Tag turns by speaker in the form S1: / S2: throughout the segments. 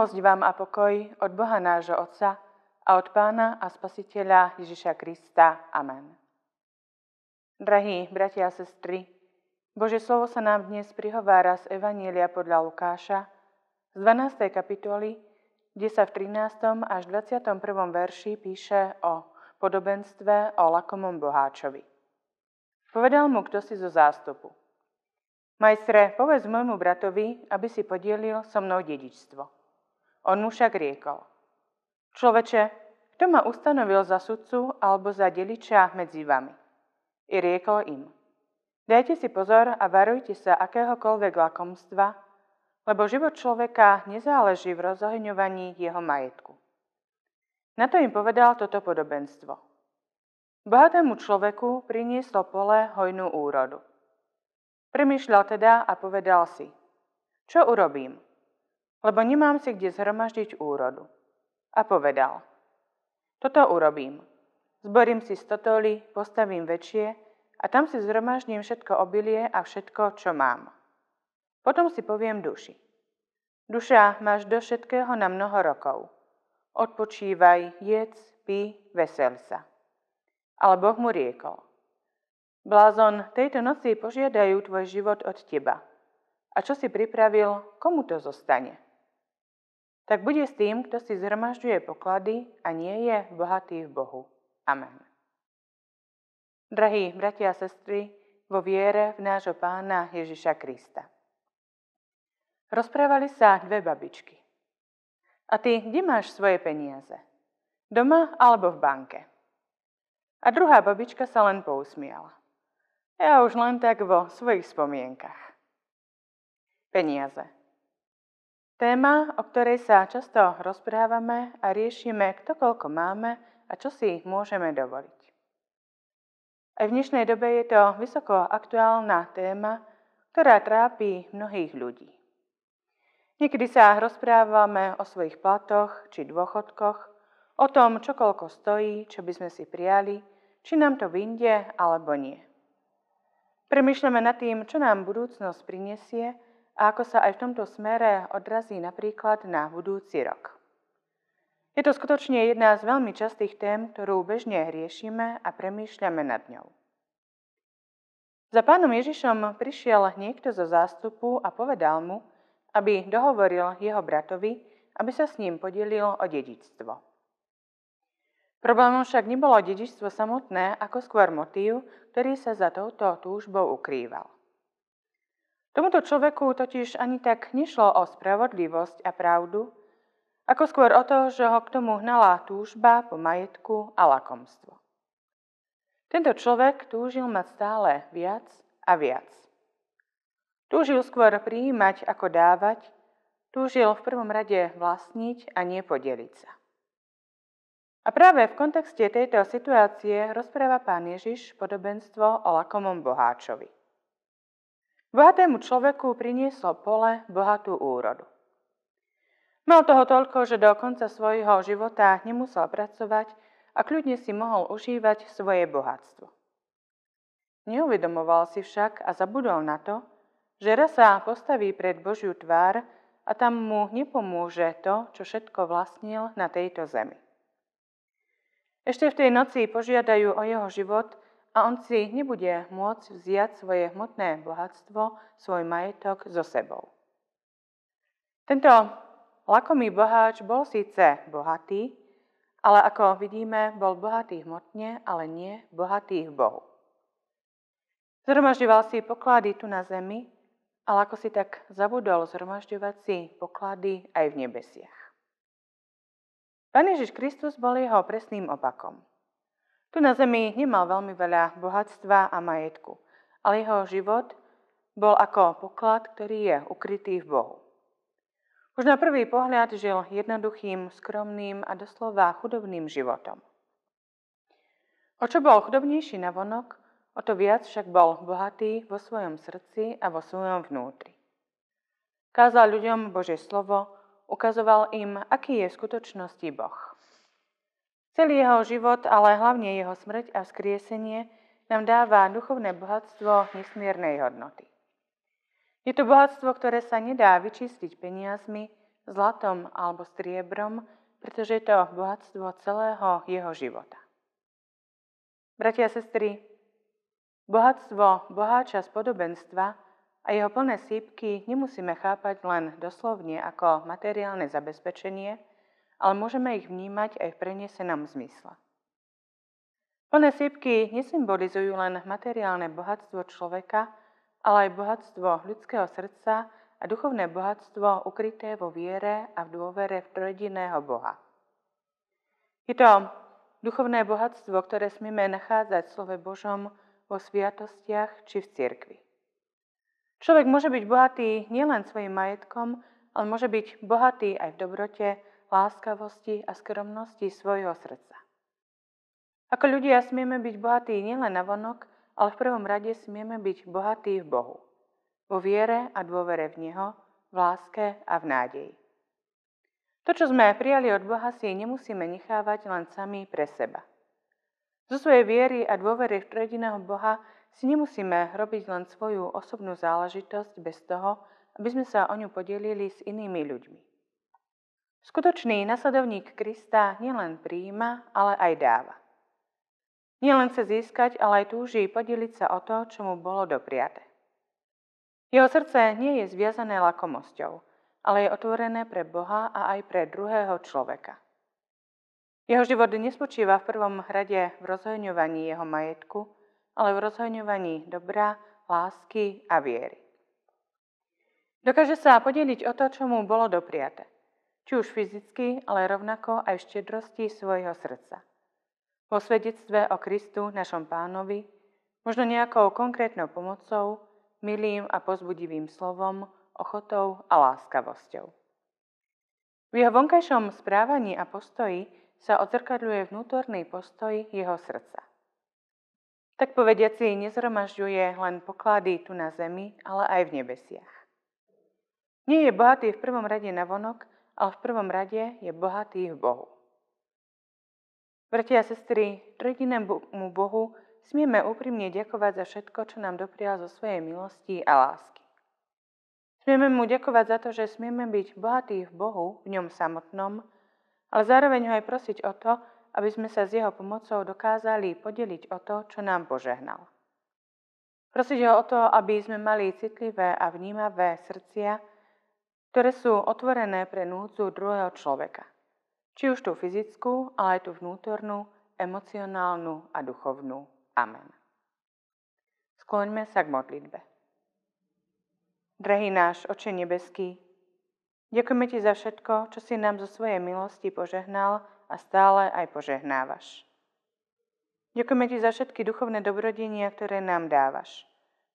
S1: Milosť vám a pokoj od Boha nášho Otca a od Pána a Spasiteľa Ježiša Krista. Amen. Drahí bratia a sestry, Bože slovo sa nám dnes prihovára z Evanielia podľa Lukáša z 12. kapitoly, kde sa v 13. až 21. verši píše o podobenstve o lakomom boháčovi. Povedal mu kto si zo zástupu. Majstre, povedz môjmu bratovi, aby si podielil so mnou dedičstvo. On mu však riekol. Človeče, kto ma ustanovil za sudcu alebo za deliča medzi vami? I riekol im. Dajte si pozor a varujte sa akéhokoľvek lakomstva, lebo život človeka nezáleží v rozohňovaní jeho majetku. Na to im povedal toto podobenstvo. Bohatému človeku prinieslo pole hojnú úrodu. Premýšľal teda a povedal si, čo urobím? Lebo nemám si kde zhromaždiť úrodu. A povedal, toto urobím. Zborím si stotoly, postavím väčšie a tam si zhromaždím všetko obilie a všetko, čo mám. Potom si poviem duši. Duša, máš do všetkého na mnoho rokov. Odpočívaj, jedz, pí, vesel sa. Ale Boh mu riekol. Blázon, tejto noci požiadajú tvoj život od teba. A čo si pripravil, komu to zostane? Tak bude s tým, kto si zhromažďuje poklady a nie je bohatý v Bohu. Amen. Drahí bratia a sestry, vo viere v nášho pána Ježiša Krista. Rozprávali sa dve babičky. A ty, kde máš svoje peniaze? Doma alebo v banke? A druhá babička sa len pousmiala. Ja už len tak vo svojich spomienkach. Peniaze. Téma, o ktorej sa často rozprávame a riešime, kto koľko máme a čo si môžeme dovoliť. Aj v dnešnej dobe je to vysoko aktuálna téma, ktorá trápi mnohých ľudí. Niekedy sa rozprávame o svojich platoch či dôchodkoch, o tom, čo koľko stojí, čo by sme si prijali, či nám to vyjde alebo nie. Premýšľame nad tým, čo nám budúcnosť prinesie a ako sa aj v tomto smere odrazí napríklad na budúci rok. Je to skutočne jedna z veľmi častých tém, ktorú bežne riešime a premýšľame nad ňou. Za pánom Ježišom prišiel niekto zo zástupu a povedal mu, aby dohovoril jeho bratovi, aby sa s ním podelil o dedičstvo. Problémom však nebolo dedičstvo samotné, ako skôr motív, ktorý sa za touto túžbou ukrýval. Tomuto človeku totiž ani tak nešlo o spravodlivosť a pravdu, ako skôr o to, že ho k tomu hnala túžba po majetku a lakomstvo. Tento človek túžil mať stále viac a viac. Túžil skôr prijímať ako dávať, túžil v prvom rade vlastniť a nie podeliť sa. A práve v kontexte tejto situácie rozpráva pán Ježiš podobenstvo o lakomom boháčovi. Bohatému človeku prinieslo pole bohatú úrodu. Mal toho toľko, že do konca svojho života nemusel pracovať a kľudne si mohol užívať svoje bohatstvo. Neuvedomoval si však a zabudol na to, že raz sa postaví pred Božiu tvár a tam mu nepomôže to, čo všetko vlastnil na tejto zemi. Ešte v tej noci požiadajú o jeho život a on si nebude môcť vziať svoje hmotné bohatstvo, svoj majetok so sebou. Tento lakomý boháč bol síce bohatý, ale ako vidíme, bol bohatý hmotne, ale nie bohatý v Bohu. Zhromažďoval si poklady tu na zemi, ale ako si tak zabudol zhromažďovať si poklady aj v nebesiach. Pán Ježiš Kristus bol jeho presným opakom. Tu na zemi nemal veľmi veľa bohatstva a majetku, ale jeho život bol ako poklad, ktorý je ukrytý v Bohu. Už na prvý pohľad žil jednoduchým, skromným a doslova chudobným životom. O čo bol chudobnejší na vonok, o to viac však bol bohatý vo svojom srdci a vo svojom vnútri. Kázal ľuďom Božie slovo, ukazoval im, aký je v skutočnosti Boh. Celý jeho život, ale hlavne jeho smrť a vzkriesenie nám dáva duchovné bohatstvo nesmiernej hodnoty. Je to bohatstvo, ktoré sa nedá vyčistiť peniazmi, zlatom alebo striebrom, pretože je to bohatstvo celého jeho života. Bratia a sestry, bohatstvo boháča z podobenstva a jeho plné sípky nemusíme chápať len doslovne ako materiálne zabezpečenie, ale môžeme ich vnímať aj v prenesenom zmysle. Plné sípky nesymbolizujú len materiálne bohatstvo človeka, ale aj bohatstvo ľudského srdca a duchovné bohatstvo ukryté vo viere a v dôvere v trojediného Boha. Je to duchovné bohatstvo, ktoré smieme nachádzať v slove Božom vo sviatostiach či v cirkvi. Človek môže byť bohatý nielen svojim majetkom, ale môže byť bohatý aj v dobrote, láskavosti a skromnosti svojho srdca. Ako ľudia smieme byť bohatí nielen na vonok, ale v prvom rade smieme byť bohatí v Bohu. Vo viere a dôvere v Neho, v láske a v nádeji. To, čo sme prijali od Boha, si nemusíme nechávať len sami pre seba. Zo svojej viery a dôvery v trediného Boha si nemusíme robiť len svoju osobnú záležitosť bez toho, aby sme sa o ňu podelili s inými ľuďmi. Skutočný nasledovník Krista nielen príjima, ale aj dáva. Nielen chce získať, ale aj túži podeliť sa o to, čo mu bolo dopriate. Jeho srdce nie je zviazané lakomosťou, ale je otvorené pre Boha a aj pre druhého človeka. Jeho život nespočíva v prvom rade v rozhojňovaní jeho majetku, ale v rozhojňovaní dobra, lásky a viery. Dokáže sa podeliť o to, čo mu bolo dopriate, či už fyzicky, ale rovnako aj v štedrosti svojho srdca vo svedectve o Kristu, našom pánovi, možno nejakou konkrétnou pomocou, milým a pozbudivým slovom, ochotou a láskavosťou. V jeho vonkajšom správaní a postoji sa odzrkadľuje vnútorný postoj jeho srdca. Tak povediaci nezromažďuje len poklady tu na zemi, ale aj v nebesiach. Nie je bohatý v prvom rade na vonok, ale v prvom rade je bohatý v Bohu. Bratia a sestry, trojedinému Bohu smieme úprimne ďakovať za všetko, čo nám doprial zo svojej milosti a lásky. Smieme mu ďakovať za to, že smieme byť bohatí v Bohu, v ňom samotnom, ale zároveň ho aj prosiť o to, aby sme sa s jeho pomocou dokázali podeliť o to, čo nám požehnal. Prosiť ho o to, aby sme mali citlivé a vnímavé srdcia, ktoré sú otvorené pre núdzu druhého človeka. Či už tú fyzickú, ale aj tú vnútornú, emocionálnu a duchovnú. Amen. Skloňme sa k modlitbe. Drahý náš Oče nebeský, ďakujeme Ti za všetko, čo si nám zo svojej milosti požehnal a stále aj požehnávaš. Ďakujeme Ti za všetky duchovné dobrodenia, ktoré nám dávaš.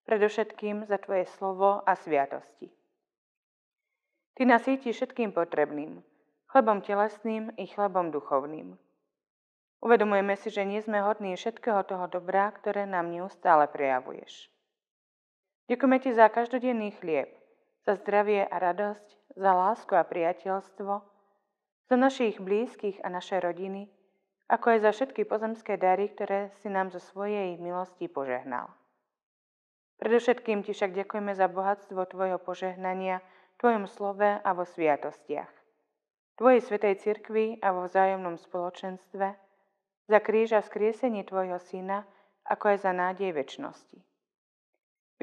S1: Predovšetkým za Tvoje slovo a sviatosti. Ty nás všetkým potrebným, chlebom telesným i chlebom duchovným. Uvedomujeme si, že nie sme hodní všetkého toho dobrá, ktoré nám neustále prejavuješ. Ďakujeme ti za každodenný chlieb, za zdravie a radosť, za lásku a priateľstvo, za našich blízkych a naše rodiny, ako aj za všetky pozemské dary, ktoré si nám zo svojej milosti požehnal. Predovšetkým ti však ďakujeme za bohatstvo Tvojho požehnania Tvojom slove a vo sviatostiach. Tvojej svetej cirkvi a vo vzájomnom spoločenstve, za kríž a vzkriesenie Tvojho Syna, ako aj za nádej väčšnosti.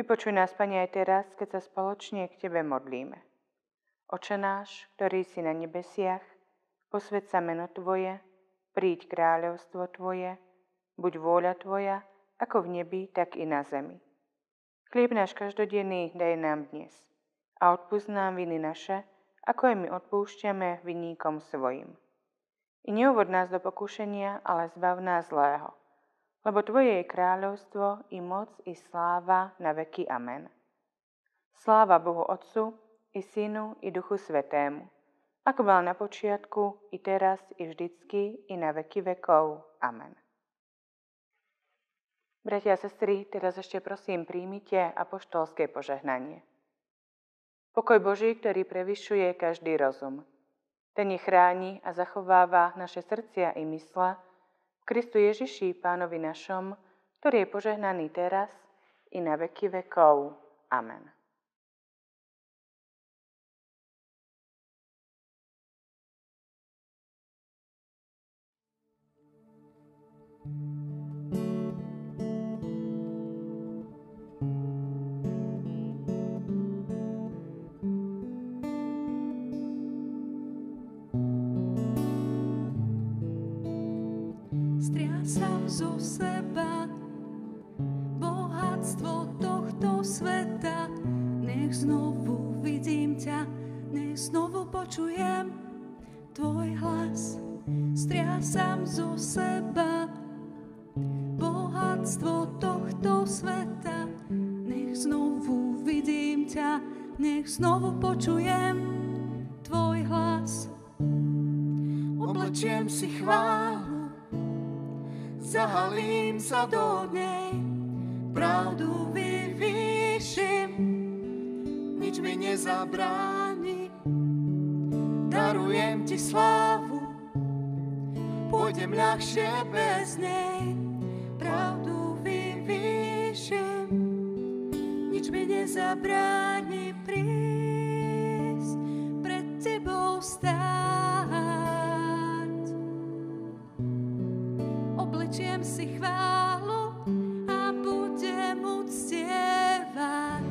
S1: Vypočuj nás, Pane, aj teraz, keď sa spoločne k Tebe modlíme. Oče náš, ktorý si na nebesiach, posved sa meno Tvoje, príď kráľovstvo Tvoje, buď vôľa Tvoja, ako v nebi, tak i na zemi. Chlieb náš každodenný daj nám dnes a odpúsť nám viny naše, ako aj my odpúšťame vinníkom svojim. I neuvod nás do pokušenia, ale zbav nás zlého. Lebo Tvoje je kráľovstvo, i moc, i sláva na veky. Amen. Sláva Bohu Otcu, i Synu, i Duchu Svetému, ako bol na počiatku, i teraz, i vždycky, i na veky vekov. Amen. Bratia a sestry, teraz ešte prosím príjmite apoštolské požehnanie. Pokoj Boží, ktorý prevyšuje každý rozum. Ten ich chráni a zachováva naše srdcia i mysla v Kristu Ježiši, Pánovi našom, ktorý je požehnaný teraz i na veky vekov. Amen.
S2: thank you zo seba. Bohatstvo tohto sveta, nech znovu vidím ťa, nech znovu počujem tvoj hlas. Striasam zo seba bohatstvo tohto sveta, nech znovu vidím ťa, nech znovu počujem tvoj hlas. Oblečiem si chválu, zahalím sa do nej, pravdu vyvýšim, nič mi nezabráni. Darujem ti slávu, pôjdem ľahšie bez nej, pravdu vyvýšim, nič mi nezabráni prísť pred tebou stáť. Oblečiem si chválu a budem uctievať.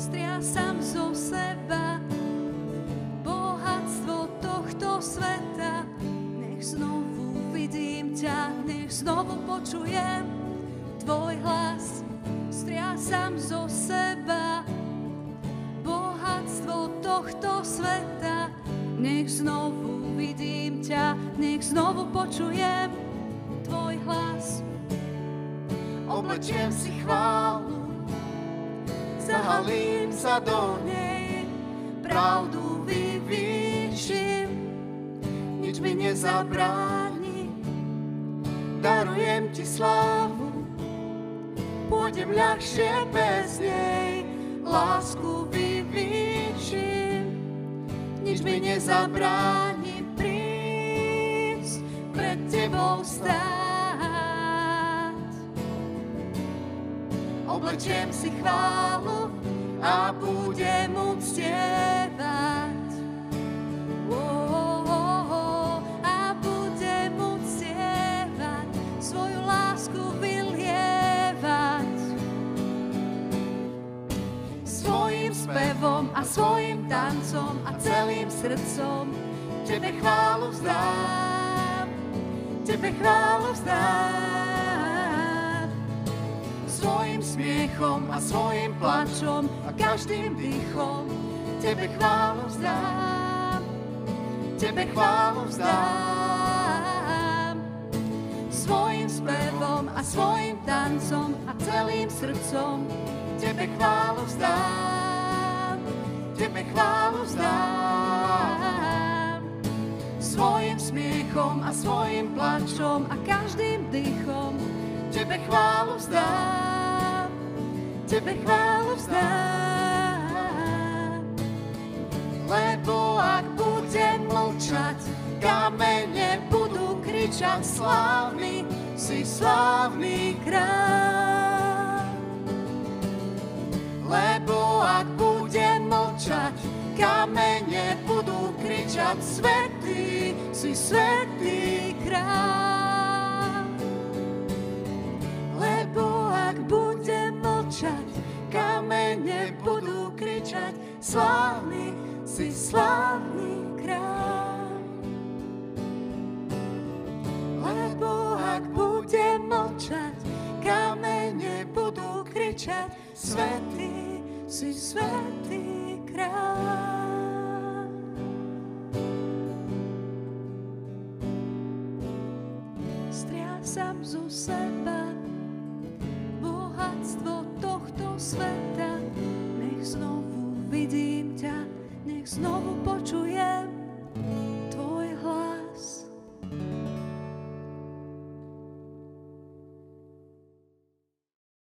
S2: Striasam zo seba bohatstvo tohto sveta. Nech znovu vidím ťa, nech znovu počujem tvoj hlas. Striasam zo seba bohatstvo tohto sveta. Nech znovu vidím ťa, nech znovu počujem tvoj hlas. Oblečiem si chválu, zahalím sa do nej, pravdu vyvýšim, nič mi nezabráni. Darujem ti slávu, pôjdem ľahšie bez nej, lásku vyvýšim, nič mi nezabráni prísť pred tebou stáť. Oblečiem si chválu a budem uctievať. Spevom a svojim tancom a celým srdcom. Tebe chválu vzdám, Tebe chválu vzdám. Svojim smiechom a svojim plačom a každým dýchom. Tebe chválu vzdám, Tebe chválu vzdám. Svojim spevom a svojim tancom a celým srdcom. Tebe chválu vzdám, Tebe chválu vzdám. Svojim smiechom a svojim plačom a každým dýchom Tebe chválu vzdám, Tebe chválu vzdám. Lebo ak budem mlčať, kamene budú kričať slávny, si slávny kráľ. Lebo ak budem kričať svetý, si svetý kráľ. mlčať, kamene budú kričať, slávny si slávny kráľ. Lebo ak budem mlčať, kamene budú kričať, svetý si svetý kráľ. Striasam zo seba bohatstvo sveta.